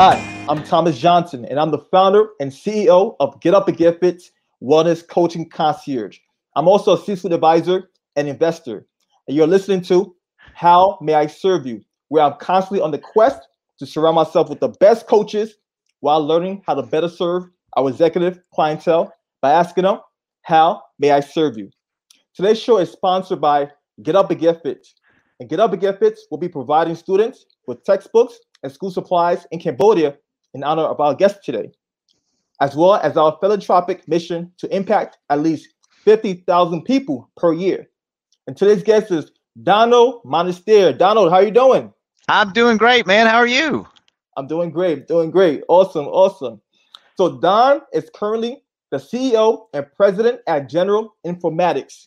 Hi, I'm Thomas Johnson, and I'm the founder and CEO of Get Up and Get Fit Wellness Coaching Concierge. I'm also a C-suite advisor and investor. And you're listening to How May I Serve You, where I'm constantly on the quest to surround myself with the best coaches while learning how to better serve our executive clientele by asking them, How may I serve you? Today's show is sponsored by Get Up and Get Fit. And Get Up and Get Fit will be providing students with textbooks and school supplies in Cambodia in honor of our guest today, as well as our philanthropic mission to impact at least 50,000 people per year. And today's guest is Donald Monistere. Donald, how are you doing? I'm doing great, man. How are you? I'm doing great, doing great. Awesome, awesome. So Don is currently the CEO and president at General Informatics,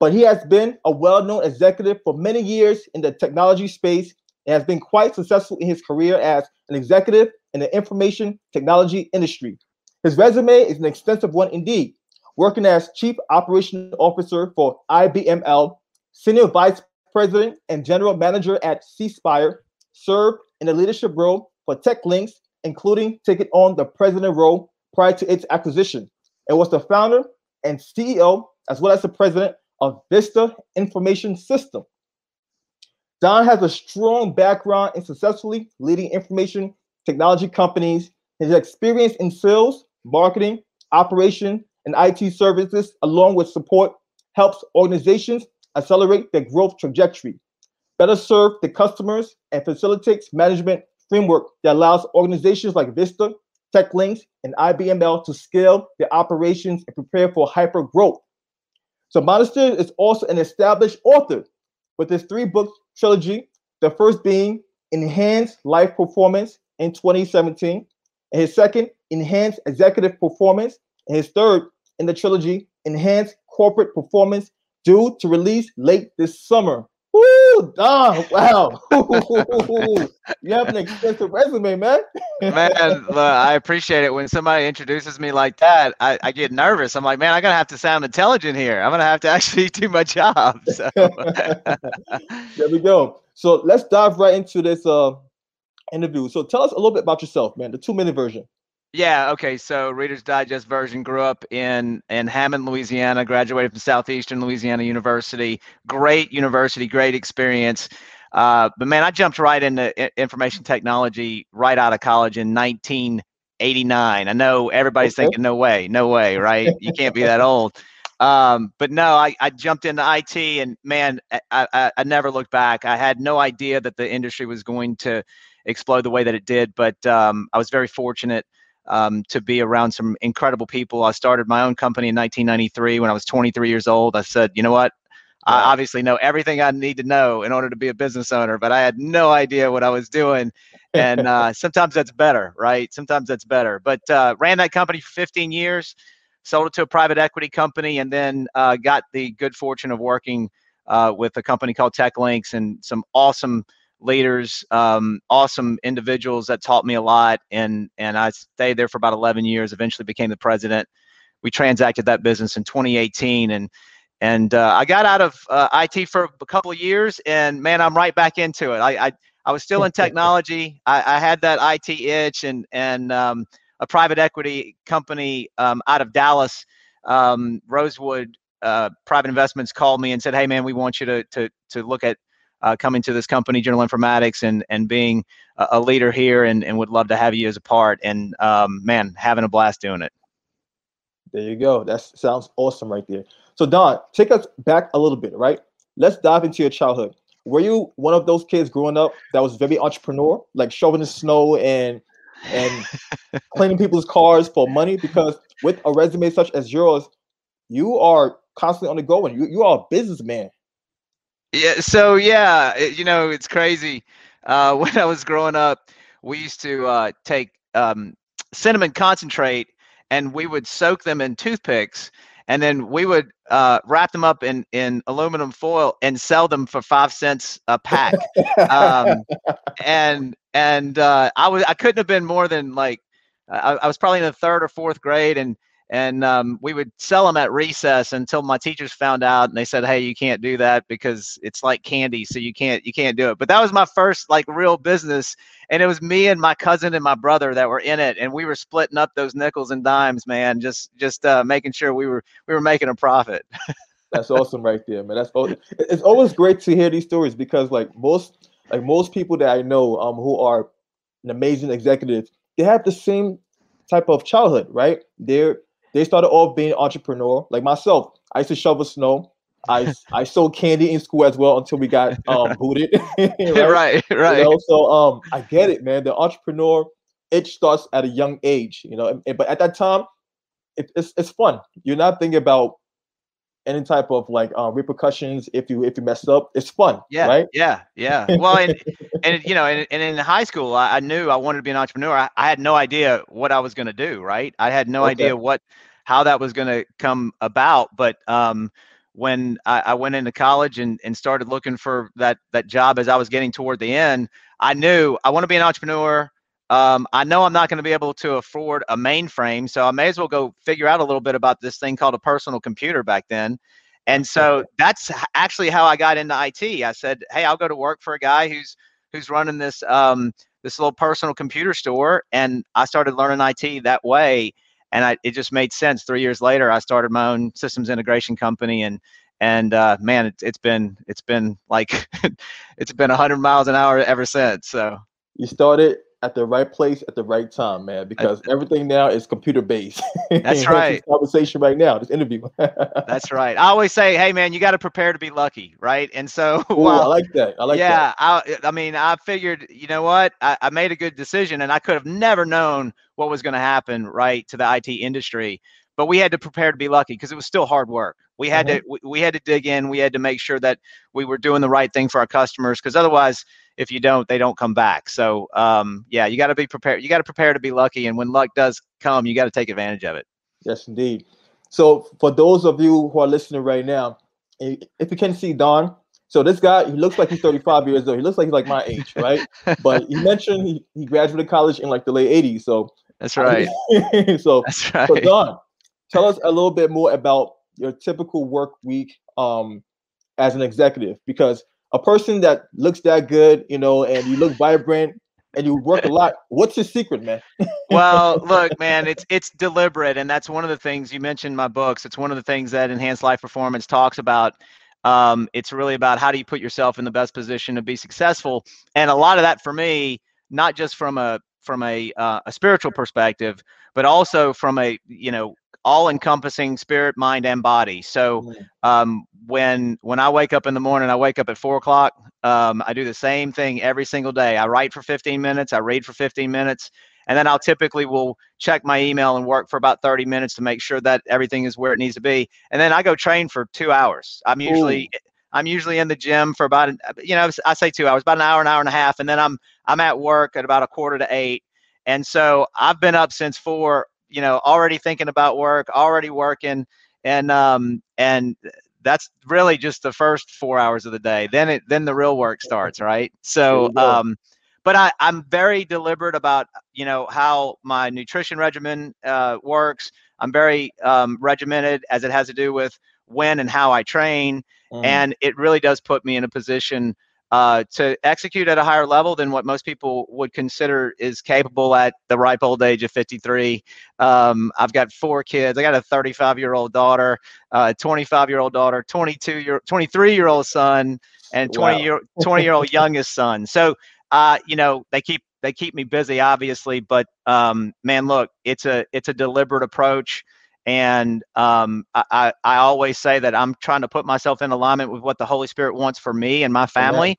but he has been a well-known executive for many years in the technology space and has been quite successful in his career as an executive in the information technology industry. His resume is an extensive one indeed, working as Chief Operations Officer for IBML, Senior Vice President and General Manager at C Spire, served in a leadership role for TekLinks, including taking on the president role prior to its acquisition, and was the founder and CEO, as well as the president of Vista Information System. Don has a strong background in successfully leading information technology companies. His experience in sales, marketing, operation, and IT services, along with support, helps organizations accelerate their growth trajectory, better serve the customers, and facilitates management framework that allows organizations like Vista, TekLinks, and IBML to scale their operations and prepare for hyper growth. So Monistere is also an established author with his three book trilogy, the first being Enhanced Life Performance in 2017, and his second, Enhanced Executive Performance, and his third in the trilogy, Enhanced Corporate Performance, due to release late this summer. Woo, Don, wow. you have an extensive resume, man. man, look, I appreciate it. When somebody introduces me like that, I, I get nervous. I'm like, man, I'm going to have to sound intelligent here. I'm going to have to actually do my job. So. there we go. So let's dive right into this uh, interview. So tell us a little bit about yourself, man, the two minute version. Yeah. Okay. So Reader's Digest version grew up in in Hammond, Louisiana. Graduated from Southeastern Louisiana University. Great university. Great experience. Uh, but man, I jumped right into information technology right out of college in 1989. I know everybody's okay. thinking, no way, no way, right? You can't be that old. Um, but no, I, I jumped into IT and man, I, I, I never looked back. I had no idea that the industry was going to explode the way that it did, but um, I was very fortunate um, to be around some incredible people. I started my own company in 1993 when I was 23 years old. I said, you know what? I obviously know everything I need to know in order to be a business owner, but I had no idea what I was doing. And uh, sometimes that's better, right? Sometimes that's better. But uh, ran that company for 15 years, sold it to a private equity company, and then uh, got the good fortune of working uh, with a company called TekLinks and some awesome leaders, um, awesome individuals that taught me a lot. And and I stayed there for about 11 years. Eventually became the president. We transacted that business in 2018, and and uh, I got out of uh, IT for a couple of years, and man, I'm right back into it. I I, I was still in technology. I, I had that IT itch, and and um, a private equity company um, out of Dallas, um, Rosewood uh, Private Investments, called me and said, "Hey, man, we want you to to to look at uh, coming to this company, General Informatics, and and being a, a, leader here, and, and would love to have you as a part. And um, man, having a blast doing it. There you go. That sounds awesome right there. So Don, take us back a little bit, right? Let's dive into your childhood. Were you one of those kids growing up that was very entrepreneur, like shoveling snow and and cleaning people's cars for money? Because with a resume such as yours, you are constantly on the go and you, you are a businessman. Yeah. So yeah, it, you know, it's crazy. Uh, when I was growing up, we used to uh, take um, cinnamon concentrate and we would soak them in toothpicks and then we would uh, wrap them up in, in aluminum foil and sell them for five cents a pack. um, and and uh, I was I couldn't have been more than like I, I, was probably in the third or fourth grade, and and um, we would sell them at recess until my teachers found out and they said hey you can't do that because it's like candy so you can't you can't do it. But that was my first like real business and it was me and my cousin and my brother that were in it and we were splitting up those nickels and dimes man just just uh, making sure we were we were making a profit. That's awesome right there man. That's it's always great to hear these stories because like most like most people that i know um who are an amazing executive they have the same type of childhood right? They're they started off being entrepreneur. Like myself, I used to shovel snow. I I sold candy in school as well until we got um booted. right, right. right. You know, so um I get it, man. The entrepreneur it starts at a young age, you know. But at that time, it, it's it's fun. You're not thinking about any type of like uh, repercussions if you if you mess up. It's fun. Yeah. Right. Yeah. Yeah. Well, and and you know, and, and in high school, I, I, knew I wanted to be an entrepreneur. I, I had no idea what I was going to do. Right. I had no okay. idea what how that was going to come about. But um, when I, I, went into college and, and started looking for that that job as I was getting toward the end, I knew I want to be an entrepreneur. Um, I know I'm not going to be able to afford a mainframe, so I may as well go figure out a little bit about this thing called a personal computer back then. And so that's actually how I got into IT. I said, "Hey, I'll go to work for a guy who's who's running this um, this little personal computer store," and I started learning IT that way. And I, it just made sense. Three years later, I started my own systems integration company, and and uh, man, it, it's been it's been like it's been 100 miles an hour ever since. So you started at the right place at the right time, man, because everything now is computer based. That's right. conversation right now, this interview. That's right. I always say, hey, man, you got to prepare to be lucky, right? And so, Ooh, well, I like that. I like yeah, that. Yeah, I, I mean, I figured, you know what? I, I made a good decision, and I could have never known what was going to happen, right, to the IT industry. But we had to prepare to be lucky because it was still hard work. We had mm-hmm. to we, we had to dig in. We had to make sure that we were doing the right thing for our customers because otherwise if you don't, they don't come back. So um, yeah, you got to be prepared. You got to prepare to be lucky, and when luck does come, you got to take advantage of it. Yes, indeed. So for those of you who are listening right now, if you can see Don, so this guy, he looks like he's 35 years old. He looks like he's like my age, right? but he mentioned he, he graduated college in like the late 80s. So that's right. so that's right. So Don, tell us a little bit more about your typical work week um, as an executive, because a person that looks that good, you know, and you look vibrant and you work a lot. What's your secret, man? well, look, man, it's it's deliberate, and that's one of the things you mentioned my books. It's one of the things that Enhanced Life Performance talks about. Um, it's really about how do you put yourself in the best position to be successful, and a lot of that for me, not just from a from a uh, a spiritual perspective, but also from a you know all encompassing spirit, mind, and body. So mm. um, when when I wake up in the morning, I wake up at four o'clock. Um, I do the same thing every single day. I write for 15 minutes. I read for 15 minutes, and then I'll typically will check my email and work for about 30 minutes to make sure that everything is where it needs to be. And then I go train for two hours. I'm usually Ooh. I'm usually in the gym for about you know I say two hours, about an hour, an hour and a half, and then I'm I'm at work at about a quarter to eight. And so I've been up since four you know already thinking about work already working and um and that's really just the first four hours of the day then it then the real work starts right so um but I, I'm very deliberate about you know how my nutrition regimen uh, works. I'm very um, regimented as it has to do with when and how I train, mm. and it really does put me in a position uh, to execute at a higher level than what most people would consider is capable at the ripe old age of 53. Um, I've got four kids. I got a 35 year old daughter, a 25 year old daughter, 22 year, 23 year old son, and 20 wow. year 20 year old youngest son. So, uh, you know, they keep they keep me busy, obviously, but um, man, look, it's a it's a deliberate approach. And um, I, I always say that I'm trying to put myself in alignment with what the Holy Spirit wants for me and my family. Amen.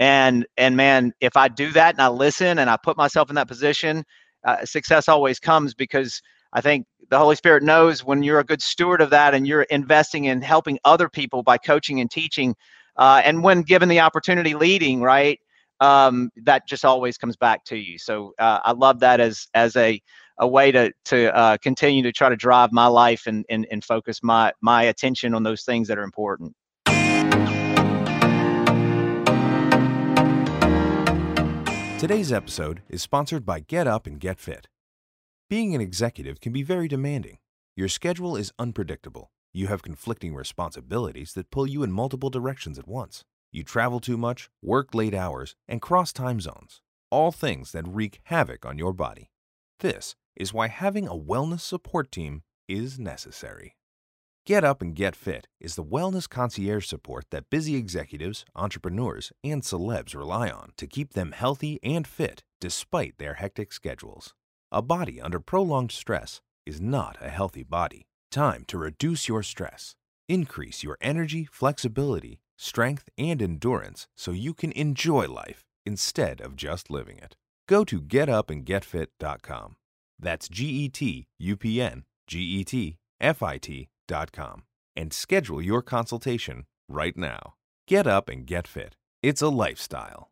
And and man, if I do that and I listen and I put myself in that position, uh, success always comes because I think the Holy Spirit knows when you're a good steward of that and you're investing in helping other people by coaching and teaching, uh, and when given the opportunity, leading right. Um, that just always comes back to you. So uh, I love that as as a a way to to uh, continue to try to drive my life and, and and focus my my attention on those things that are important. Today's episode is sponsored by Get Up and Get Fit. Being an executive can be very demanding. Your schedule is unpredictable. You have conflicting responsibilities that pull you in multiple directions at once. You travel too much, work late hours, and cross time zones. All things that wreak havoc on your body. This is why having a wellness support team is necessary. Get Up and Get Fit is the wellness concierge support that busy executives, entrepreneurs, and celebs rely on to keep them healthy and fit despite their hectic schedules. A body under prolonged stress is not a healthy body. Time to reduce your stress. Increase your energy, flexibility, strength, and endurance so you can enjoy life instead of just living it. Go to getupandgetfit.com. That's G E T U P N G E T F I T.com and schedule your consultation right now. Get up and get fit. It's a lifestyle.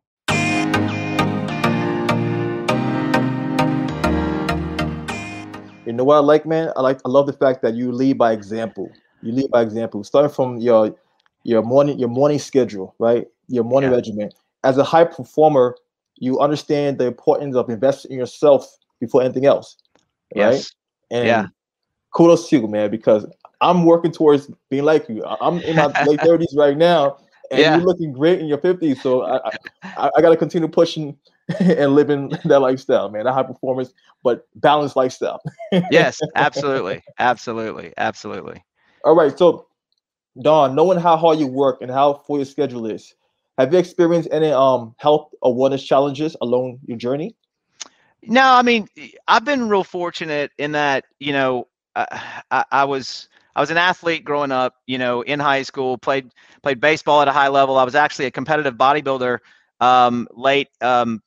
You know what I like, man? I like I love the fact that you lead by example. You lead by example, starting from your your morning your morning schedule, right? Your morning Yeah. regimen. As a high performer, you understand the importance of investing in yourself before anything else, right? Yes. And Yeah. kudos to you, man, because I'm working towards being like you. I'm in my late 30s right now, and Yeah. you're looking great in your 50s. So I, I, I, I got to continue pushing and living that lifestyle, man, that high performance, but balanced lifestyle. yes, absolutely. Absolutely. Absolutely. All right, so Don, knowing how hard you work and how full your schedule is, have you experienced any um health awareness challenges along your journey? No, I mean, I've been real fortunate in that, you know, I, I, I was I was an athlete growing up, you know, in high school, played played baseball at a high level. I was actually a competitive bodybuilder um, late um,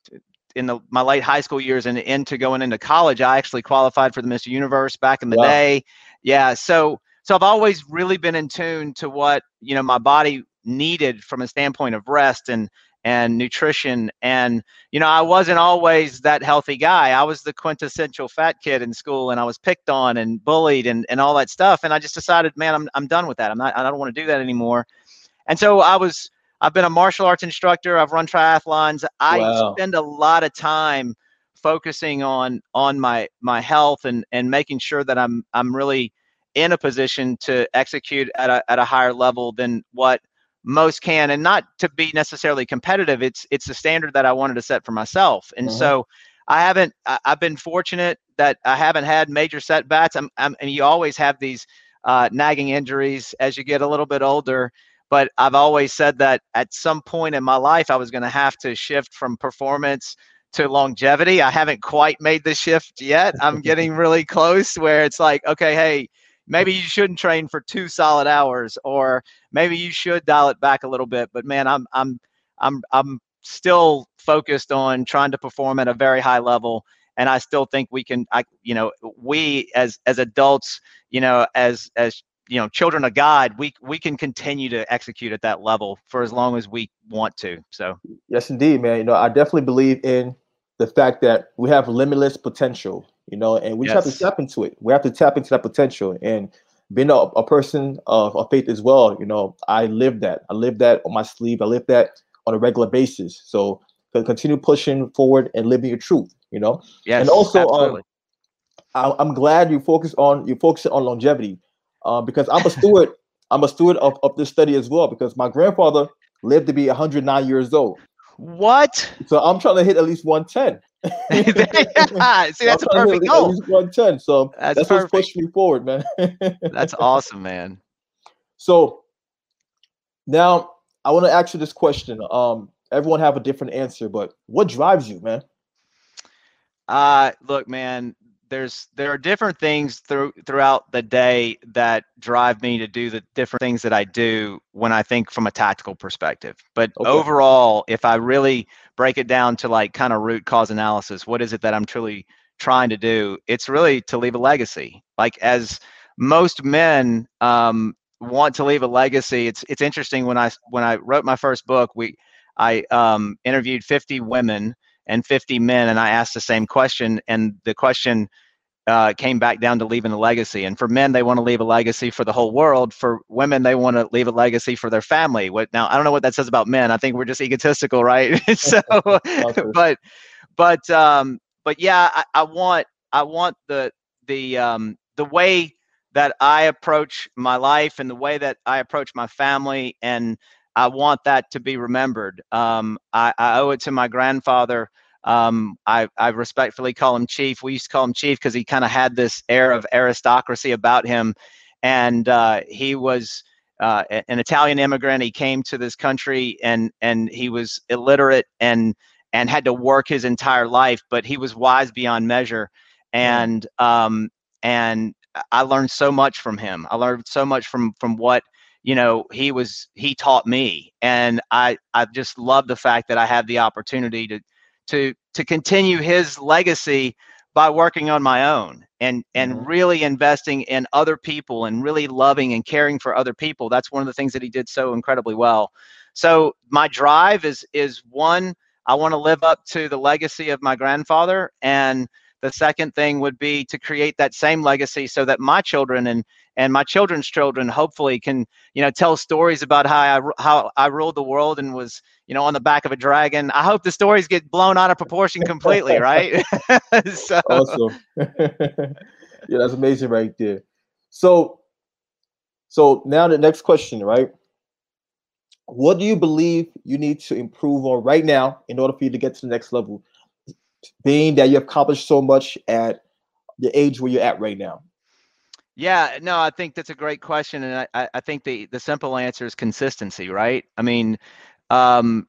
in the my late high school years and into going into college. I actually qualified for the Mr. Universe back in the Wow. day. Yeah, so so I've always really been in tune to what, you know, my body needed from a standpoint of rest and and nutrition and you know i wasn't always that healthy guy. I was the quintessential fat kid in school and i was picked on and bullied and, and all that stuff and i just decided man i'm, I'm done with that. I'm not i don't want to do that anymore. And so i was i've been a martial arts instructor. I've run triathlons. I Wow. spend a lot of time focusing on on my my health and and making sure that i'm i'm really in a position to execute at a, at a higher level than what most can and not to be necessarily competitive it's it's the standard that i wanted to set for myself. And Mhm. so i haven't I, i've been fortunate that i haven't had major setbacks. I'm, I'm and you always have these uh, nagging injuries as you get a little bit older. But i've always said that at some point in my life i was going to have to shift from performance to longevity. I haven't quite made the shift yet. I'm getting really close where it's like okay hey maybe you shouldn't train for two solid hours or maybe you should dial it back a little bit but man i'm i'm i'm i'm still focused on trying to perform at a very high level and i still think we can i you know we as as adults you know as as you know children of god we we can continue to execute at that level for as long as we want to so Yes, indeed, man. You know, I definitely believe in the fact that we have limitless potential, you know, and we just have to tap into it. We have to tap into that potential. And being a, a person of, of faith as well, you know, I live that. I live that on my sleeve. I live that on a regular basis. So continue pushing forward and living your truth, you know. yes also, um, absolutely. I, I'm glad you focus on you focus on longevity, uh, because I'm a steward. I'm a steward of, of this study as well because my grandfather lived to be 109 years old. What So I'm trying to hit at least 110. see that's a I'm hit perfect At least 110. So That's that's, what's pushing me forward, man. that's awesome man so now I want to ask you this question. Um, everyone have a different answer, but what drives you, man? Uh, look, man, there's there are different things through throughout the day that drive me to do the different things that I do when I think from a tactical perspective. But Okay. overall, if I really break it down to like kind of root cause analysis, what is it that I'm truly trying to do? It's really to leave a legacy. Like as most men um, want to leave a legacy. It's it's interesting when I when I wrote my first book, we I um, interviewed 50 women and 50 men and i asked the same question and the question uh, came back down to leaving a legacy. And for men they want to leave a legacy for the whole world. For women they want to leave a legacy for their family. What now i don't know what that says about men. I think we're just egotistical right? So but but um but yeah I, I want i want the the um the way that I approach my life and the way that I approach my family, and I want that to be remembered. Um, I, I, owe it to my grandfather. Um, I, I, respectfully call him Chief. We used to call him Chief because he kind of had this air of aristocracy about him, and uh, he was uh, an Italian immigrant. He came to this country and and he was illiterate and and had to work his entire life, but he was wise beyond measure. And um, and I learned so much from him. I learned so much from from what you know he was he taught me, and I I just love the fact that I have the opportunity to to to continue his legacy by working on my own and and mm-hmm. really investing in other people and really loving and caring for other people that's one of the things that he did so incredibly well so my drive is is one i want to live up to the legacy of my grandfather and the second thing would be to create that same legacy so that my children and and my children's children hopefully can you know tell stories about how I how I ruled the world and was you know on the back of a dragon. I hope the stories get blown out of proportion completely, right? so. Awesome. yeah, that's amazing right there. So so now the next question, right? What do you believe you need to improve on right now in order for you to get to the next level? being that you accomplished so much at the age where you're at right now? Yeah, no, I think that's a great question, and I, I think the the simple answer is consistency, right? I mean, um,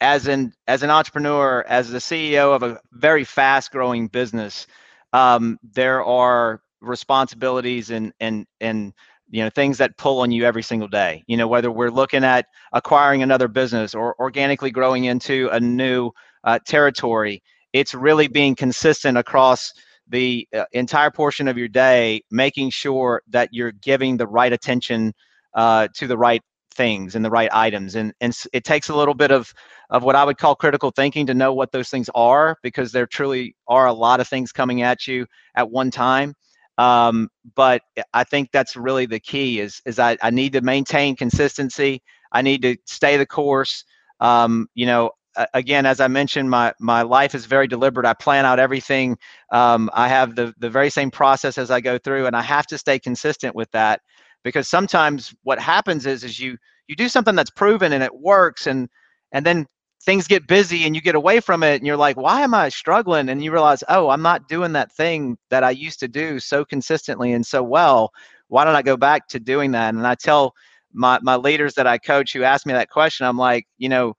as an as an entrepreneur, as the CEO of a very fast growing business, um, there are responsibilities and and and you know things that pull on you every single day. You know, whether we're looking at acquiring another business or organically growing into a new uh, territory it's really being consistent across the uh, entire portion of your day, making sure that you're giving the right attention uh, to the right things and the right items. And, and it takes a little bit of, of what I would call critical thinking to know what those things are, because there truly are a lot of things coming at you at one time. Um, but I think that's really the key is, is I, I need to maintain consistency. I need to stay the course. Um, you know, again, as I mentioned, my my life is very deliberate. I plan out everything. Um, I have the the very same process as I go through, and I have to stay consistent with that because sometimes what happens is is you you do something that's proven and it works, and and then things get busy and you get away from it and you're like why am i struggling and you realize oh i'm not doing that thing that i used to do so consistently and so well why don't i go back to doing that and i tell my, my leaders that i coach who ask me that question i'm like you know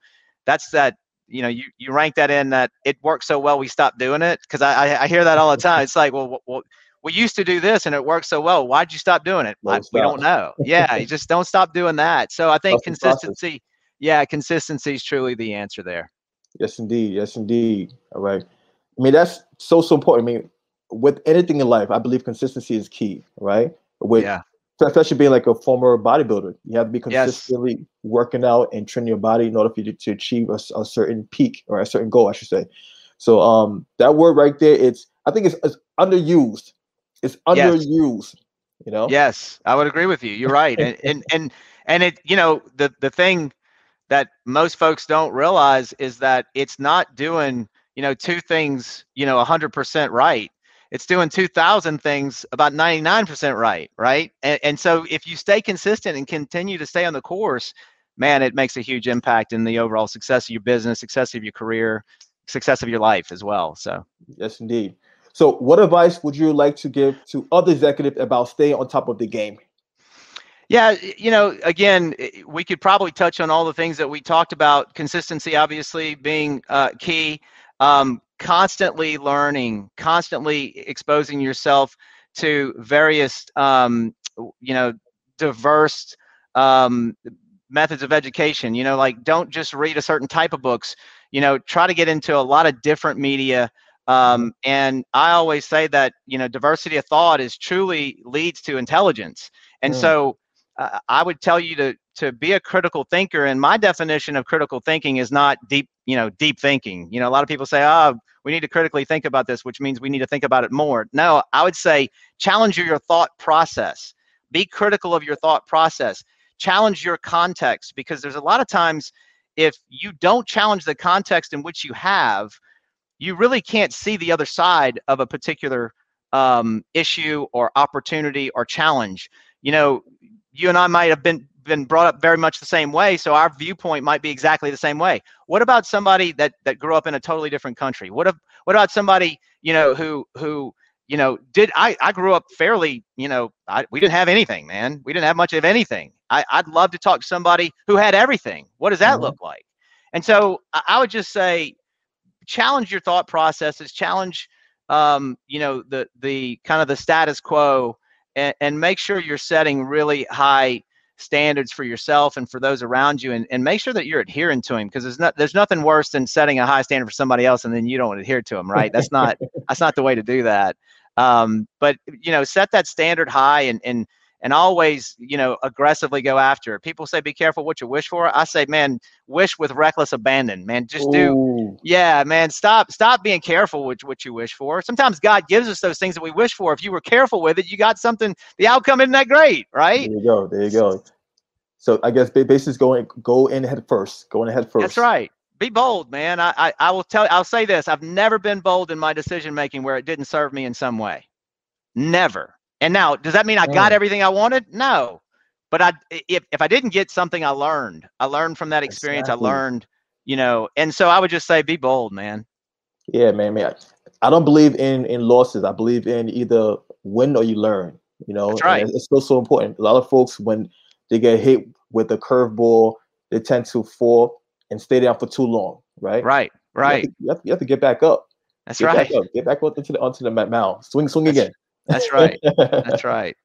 that's that you know you, you rank that in that it works so well we stopped doing it? Because I, I hear that all the time. It's like well, well we used to do this and it worked so well. Why'd you stop doing it? I, we don't know. Yeah you just don't stop doing that. So i think That's consistency yeah consistency is truly the answer there. Yes indeed. Yes indeed. All right. I mean that's so so important. I mean with anything in life i believe consistency is key right? With yeah especially being like a former bodybuilder. You have to be consistently yes. working out and training your body in order for you to, to achieve a, a, certain peak or a certain goal, I should say. So um, that word right there, it's I think it's, it's underused. It's underused. Yes. You know. Yes, I would agree with you. You're right, and and and and it you know the the thing that most folks don't realize is that it's not doing you know two things you know 100% right it's doing 2000 things about 99% right right and, and so if you stay consistent and continue to stay on the course man it makes a huge impact in the overall success of your business success of your career success of your life as well so yes indeed so what advice would you like to give to other executives about staying on top of the game yeah, you know, again, we could probably touch on all the things that we talked about. Consistency, obviously, being uh, key. Um, constantly learning, constantly exposing yourself to various, um, you know, diverse um, methods of education. You know, like don't just read a certain type of books. You know, try to get into a lot of different media. Um, and I always say that you know, diversity of thought is truly leads to intelligence. And mm. so, uh, I would tell you to to be a critical thinker. And my definition of critical thinking is not deep, you know, deep thinking. You know, a lot of people say, oh, we need to critically think about this, which means we need to think about it more. No, I would say challenge your thought process. Be critical of your thought process. Challenge your context because there's a lot of times if you don't challenge the context in which you have, you really can't see the other side of a particular um, issue or opportunity or challenge. You know, you and I might have been been brought up very much the same way, so our viewpoint might be exactly the same way. What about somebody that that grew up in a totally different country? What if what about somebody you know who who you know did I I grew up fairly you know I, we didn't have anything, man. We didn't have much of anything. I, I'd love to talk to somebody who had everything. What does that mm-hmm. look like? And so I, I would just say challenge your thought processes, challenge um, you know the the kind of the status quo and, and make sure you're setting really high standards for yourself and for those around you and, and make sure that you're adhering to him because there's not there's nothing worse than setting a high standard for somebody else and then you don't adhere to them right? That's not that's not the way to do that. Um, but you know set that standard high and and and always, you know, aggressively go after it. People say, be careful what you wish for. I say, man, wish with reckless abandon, man. Just Ooh. do, yeah, man. Stop, stop being careful with what you wish for. Sometimes God gives us those things that we wish for. If you were careful with it, you got something. The outcome isn't that great, right? There you go. There you go. So I guess basically going go in head first. Going ahead first. That's right. Be bold, man. I, I I will tell. I'll say this. I've never been bold in my decision making where it didn't serve me in some way. Never. And now, does that mean I got everything I wanted? No. But I if if I didn't get something I learned. I learned from that experience. Exactly. I learned, you know, and so I would just say be bold, man. Yeah, man, man. I don't believe in in losses. I believe in either win or you learn. You know, That's right. And it's still so important. A lot of folks when they get hit with a curveball, they tend to fall and stay down for too long, right? Right, right. You have to, you have to, you have to get back up. That's get right. Back up. Get back onto the onto the mound. Swing, swing That's, again. That's right. That's right.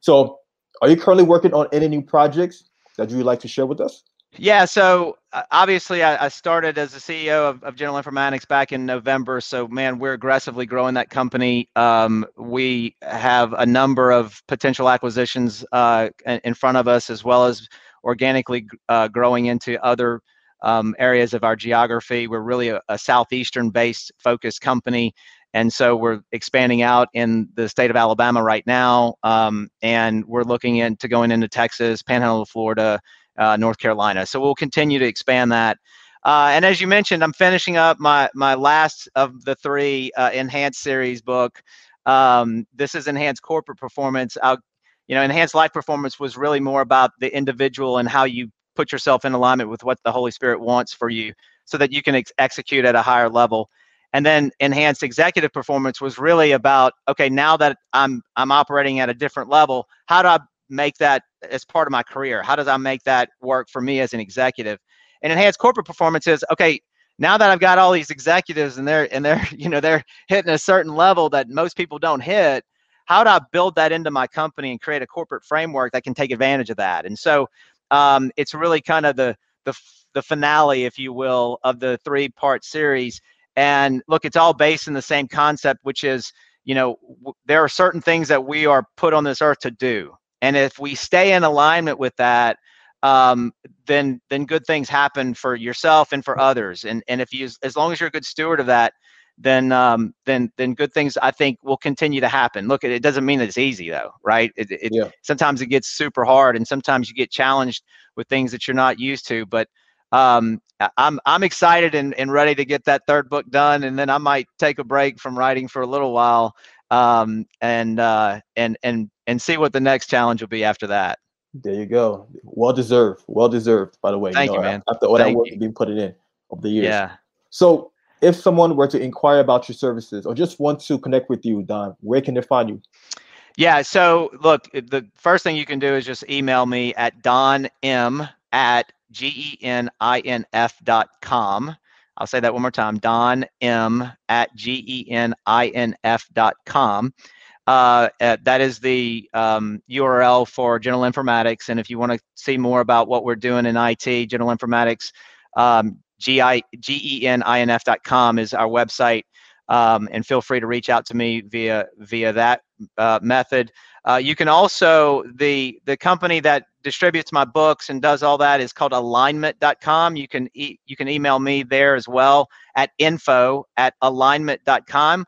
So, are you currently working on any new projects that you would like to share with us? Yeah, so uh, obviously I, I, started as the CEO of, of, General Informatics back in November. So man, we're aggressively growing that company. Um, we have a number of potential acquisitions uh, in front of us, as well as organically uh, growing into other um, areas of our geography. We're really a, a southeastern-based focused company and so we're expanding out in the state of Alabama right now, um, and we're looking into going into Texas, Panhandle of Florida, uh, North Carolina. So we'll continue to expand that. Uh, and as you mentioned, I'm finishing up my my last of the three uh, enhanced series book. Um, this is enhanced corporate performance. I'll, you know, enhanced life performance was really more about the individual and how you put yourself in alignment with what the Holy Spirit wants for you, so that you can ex- execute at a higher level and then enhanced executive performance was really about okay now that i'm i'm operating at a different level how do i make that as part of my career? How does i make that work for me as an executive? And enhanced corporate performance is okay now that i've got all these executives and they're and they're you know they're hitting a certain level that most people don't hit how do i build that into my company and create a corporate framework that can take advantage of that? And so um, it's really kind of the the the finale if you will of the three part series and look, it's all based in the same concept, which is, you know, w- there are certain things that we are put on this earth to do. And if we stay in alignment with that, um, then then good things happen for yourself and for others. And and if you, as long as you're a good steward of that, then um, then then good things I think will continue to happen. Look, it doesn't mean that it's easy though, right? It, it yeah. sometimes it gets super hard, and sometimes you get challenged with things that you're not used to. But um, I'm I'm excited and, and ready to get that third book done, and then I might take a break from writing for a little while, um, and uh, and and and see what the next challenge will be after that. There you go. Well deserved. Well deserved. By the way, thank you, know, you man. After all Thank that work you. been put in over the years. Yeah. So, if someone were to inquire about your services or just want to connect with you, Don, where can they find you? Yeah. So, look, the first thing you can do is just email me at donm at don m at G-E-N-I-N-F dot com. I'll say that one more time, Don M at G-E-N-I-N-F dot com. Uh, uh, that is the um, URL for General Informatics. And if you want to see more about what we're doing in IT, General Informatics, um, G-E-N-I-N-F.com is our website. Um, and feel free to reach out to me via via that uh, method. Uh, you can also the the company that distributes my books and does all that is called allygnment.com. You can e- you can email me there as well at info at allygnment.com.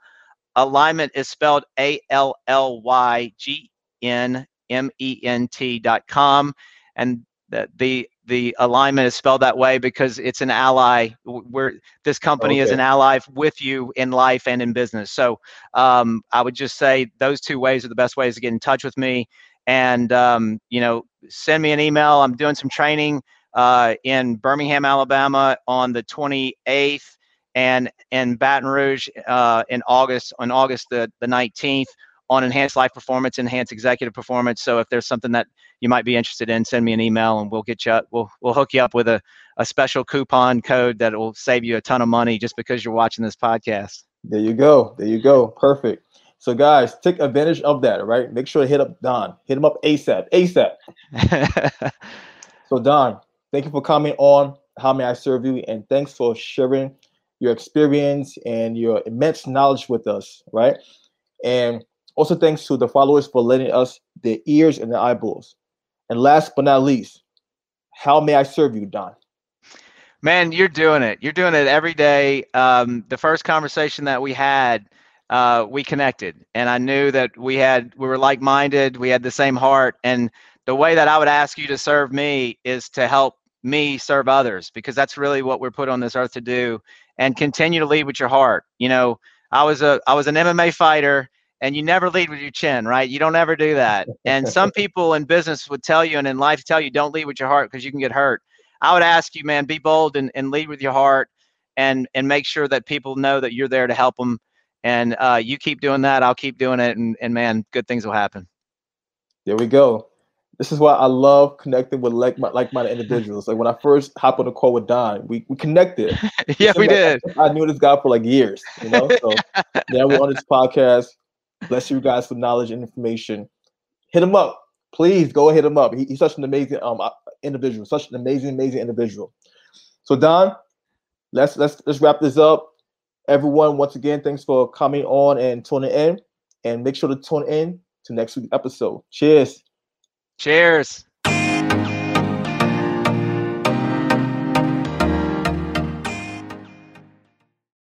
Allygnment is spelled A L L Y G N M E N T.com. And that the the allygnment is spelled that way because it's an ally where this company okay. is an ally with you in life and in business so um, i would just say those two ways are the best ways to get in touch with me and um, you know send me an email i'm doing some training uh, in birmingham alabama on the 28th and in baton rouge uh, in august on august the, the 19th on enhanced life performance, enhanced executive performance. So if there's something that you might be interested in, send me an email and we'll get you up. We'll we'll hook you up with a, a special coupon code that will save you a ton of money just because you're watching this podcast. There you go. There you go. Perfect. So guys, take advantage of that, right? Make sure to hit up Don. Hit him up ASAP. ASAP. so Don, thank you for coming on How May I Serve You? And thanks for sharing your experience and your immense knowledge with us, right? And also, thanks to the followers for lending us their ears and their eyeballs. And last but not least, how may I serve you, Don? Man, you're doing it. You're doing it every day. Um, the first conversation that we had, uh, we connected, and I knew that we had we were like-minded. We had the same heart, and the way that I would ask you to serve me is to help me serve others because that's really what we're put on this earth to do, and continue to lead with your heart. You know, I was a I was an MMA fighter and you never lead with your chin, right? You don't ever do that. And some people in business would tell you and in life tell you don't lead with your heart because you can get hurt. I would ask you, man, be bold and, and lead with your heart and and make sure that people know that you're there to help them. And uh, you keep doing that, I'll keep doing it, and, and man, good things will happen. There we go. This is why I love connecting with like like-minded individuals. Like when I first hopped on a call with Don, we, we connected. yeah, we like, did. I knew this guy for like years, you know. So yeah, we're on this podcast bless you guys for knowledge and information. Hit him up, please. Go hit him up. He, he's such an amazing um uh, individual, such an amazing, amazing individual. So Don, let's let's let's wrap this up. Everyone, once again, thanks for coming on and tuning in, and make sure to tune in to next week's episode. Cheers. Cheers.